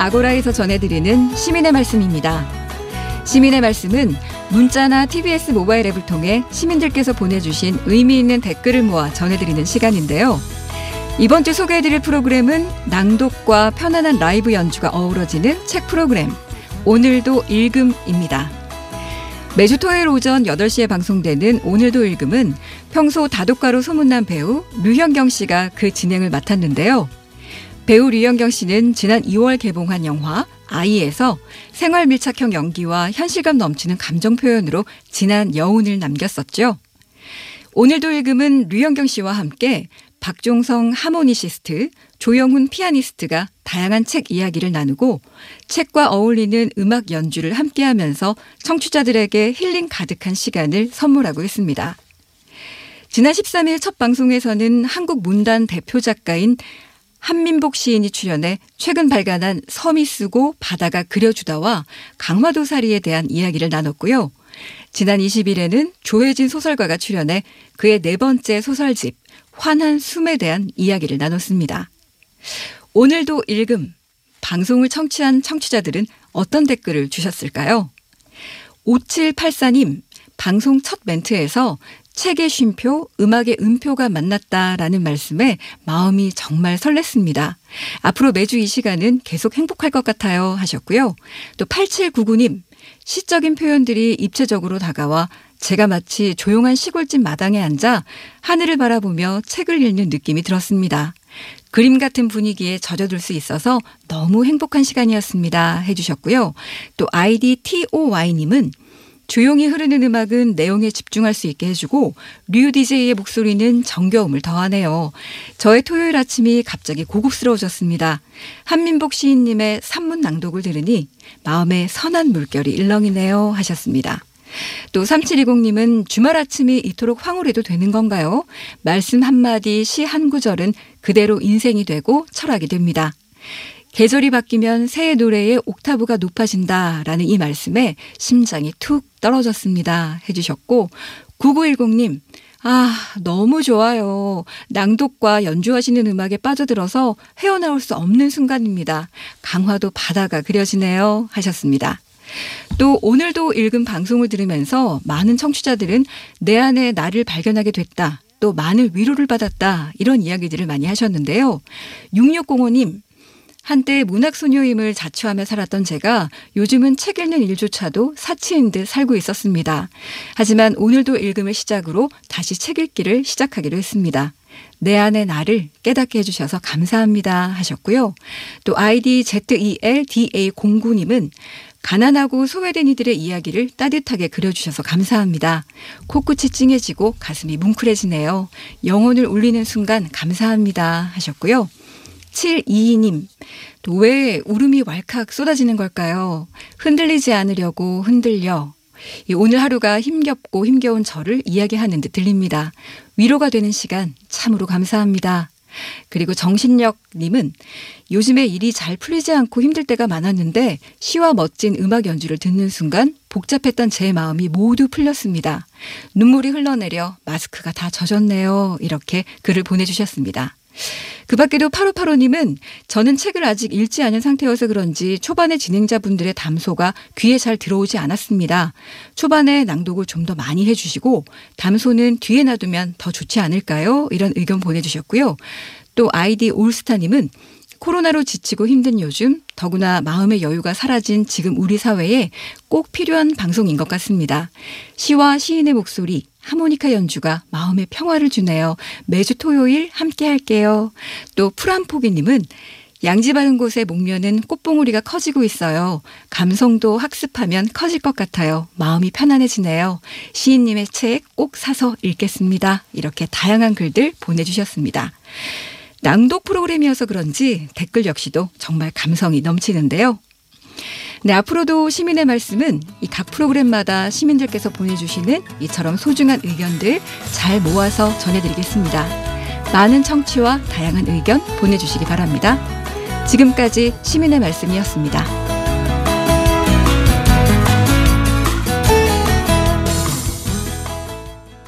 아고라에서 전해드리는 시민의 말씀입니다. 시민의 말씀은 문자나 TBS 모바일 앱을 통해 시민들께서 보내주신 의미 있는 댓글을 모아 전해드리는 시간인데요. 이번 주 소개해드릴 프로그램은 낭독과 편안한 라이브 연주가 어우러지는 책 프로그램 오늘도 읽음입니다. 매주 토요일 오전 8시에 방송되는 오늘도 읽음은 평소 다독가로 소문난 배우 류현경 씨가 그 진행을 맡았는데요. 배우 류현경 씨는 지난 2월 개봉한 영화 아이에서 생활 밀착형 연기와 현실감 넘치는 감정 표현으로 지난 여운을 남겼었죠. 오늘도 읽음은 류현경 씨와 함께 박종성 하모니시스트, 조영훈 피아니스트가 다양한 책 이야기를 나누고 책과 어울리는 음악 연주를 함께 하면서 청취자들에게 힐링 가득한 시간을 선물하고 있습니다. 지난 13일 첫 방송에서는 한국 문단 대표 작가인 한민복 시인이 출연해 최근 발간한 섬이 쓰고 바다가 그려주다와 강화도사리에 대한 이야기를 나눴고요. 지난 20일에는 조혜진 소설가가 출연해 그의 네 번째 소설집 환한 숨에 대한 이야기를 나눴습니다. 오늘도 읽음 방송을 청취한 청취자들은 어떤 댓글을 주셨을까요? 5784님 방송 첫 멘트에서 책의 쉼표, 음악의 음표가 만났다라는 말씀에 마음이 정말 설렜습니다. 앞으로 매주 이 시간은 계속 행복할 것 같아요 하셨고요. 또 8799님, 시적인 표현들이 입체적으로 다가와 제가 마치 조용한 시골집 마당에 앉아 하늘을 바라보며 책을 읽는 느낌이 들었습니다. 그림 같은 분위기에 젖어들 수 있어서 너무 행복한 시간이었습니다. 해주셨고요. 또 아이디 TOY님은 조용히 흐르는 음악은 내용에 집중할 수 있게 해주고 류 DJ의 목소리는 정겨움을 더하네요. 저의 토요일 아침이 갑자기 고급스러워졌습니다. 한민복 시인님의 산문 낭독을 들으니 마음에 선한 물결이 일렁이네요 하셨습니다. 또 3720님은 주말 아침이 이토록 황홀해도 되는 건가요? 말씀 한마디, 시 한 구절은 그대로 인생이 되고 철학이 됩니다. 계절이 바뀌면 새해 노래의 옥타브가 높아진다라는 이 말씀에 심장이 툭 떨어졌습니다. 해주셨고 9910님 아, 너무 좋아요. 낭독과 연주하시는 음악에 빠져들어서 헤어나올 수 없는 순간입니다. 강화도 바다가 그려지네요. 하셨습니다. 또 오늘도 읽은 방송을 들으면서 많은 청취자들은 내 안에 나를 발견하게 됐다. 또 많은 위로를 받았다. 이런 이야기들을 많이 하셨는데요. 6605님, 한때 문학소녀임을 자처하며 살았던 제가 요즘은 책 읽는 일조차도 사치인 듯 살고 있었습니다. 하지만 오늘도 읽음을 시작으로 다시 책 읽기를 시작하기로 했습니다. 내 안의 나를 깨닫게 해주셔서 감사합니다 하셨고요. 또 아이디 ZELDA09님은 가난하고 소외된 이들의 이야기를 따뜻하게 그려주셔서 감사합니다. 코끝이 찡해지고 가슴이 뭉클해지네요. 영혼을 울리는 순간 감사합니다 하셨고요. 722님, 또왜 울음이 왈칵 쏟아지는 걸까요? 흔들리지 않으려고 흔들려. 오늘 하루가 힘겹고 힘겨운 저를 이야기하는 듯 들립니다. 위로가 되는 시간 참으로 감사합니다. 그리고 정신력님은 요즘에 일이 잘 풀리지 않고 힘들 때가 많았는데 시와 멋진 음악 연주를 듣는 순간 복잡했던 제 마음이 모두 풀렸습니다. 눈물이 흘러내려 마스크가 다 젖었네요. 이렇게 글을 보내주셨습니다. 그 밖에도 파로파로님은 저는 책을 아직 읽지 않은 상태여서 그런지 초반에 진행자분들의 담소가 귀에 잘 들어오지 않았습니다. 초반에 낭독을 좀 더 많이 해주시고 담소는 뒤에 놔두면 더 좋지 않을까요? 이런 의견 보내주셨고요. 또 아이디 올스타님은 코로나로 지치고 힘든 요즘 더구나 마음의 여유가 사라진 지금 우리 사회에 꼭 필요한 방송인 것 같습니다. 시와 시인의 목소리, 하모니카 연주가 마음의 평화를 주네요. 매주 토요일 함께 할게요. 또 푸란포기님은 양지 바른 곳의 목면은 꽃봉오리가 커지고 있어요. 감성도 학습하면 커질 것 같아요. 마음이 편안해지네요. 시인님의 책 꼭 사서 읽겠습니다. 이렇게 다양한 글들 보내주셨습니다. 낭독 프로그램이어서 그런지 댓글 역시도 정말 감성이 넘치는데요. 네, 앞으로도 시민의 말씀은 이 각 프로그램마다 시민들께서 보내주시는 이처럼 소중한 의견들 잘 모아서 전해드리겠습니다. 많은 청취와 다양한 의견 보내주시기 바랍니다. 지금까지 시민의 말씀이었습니다.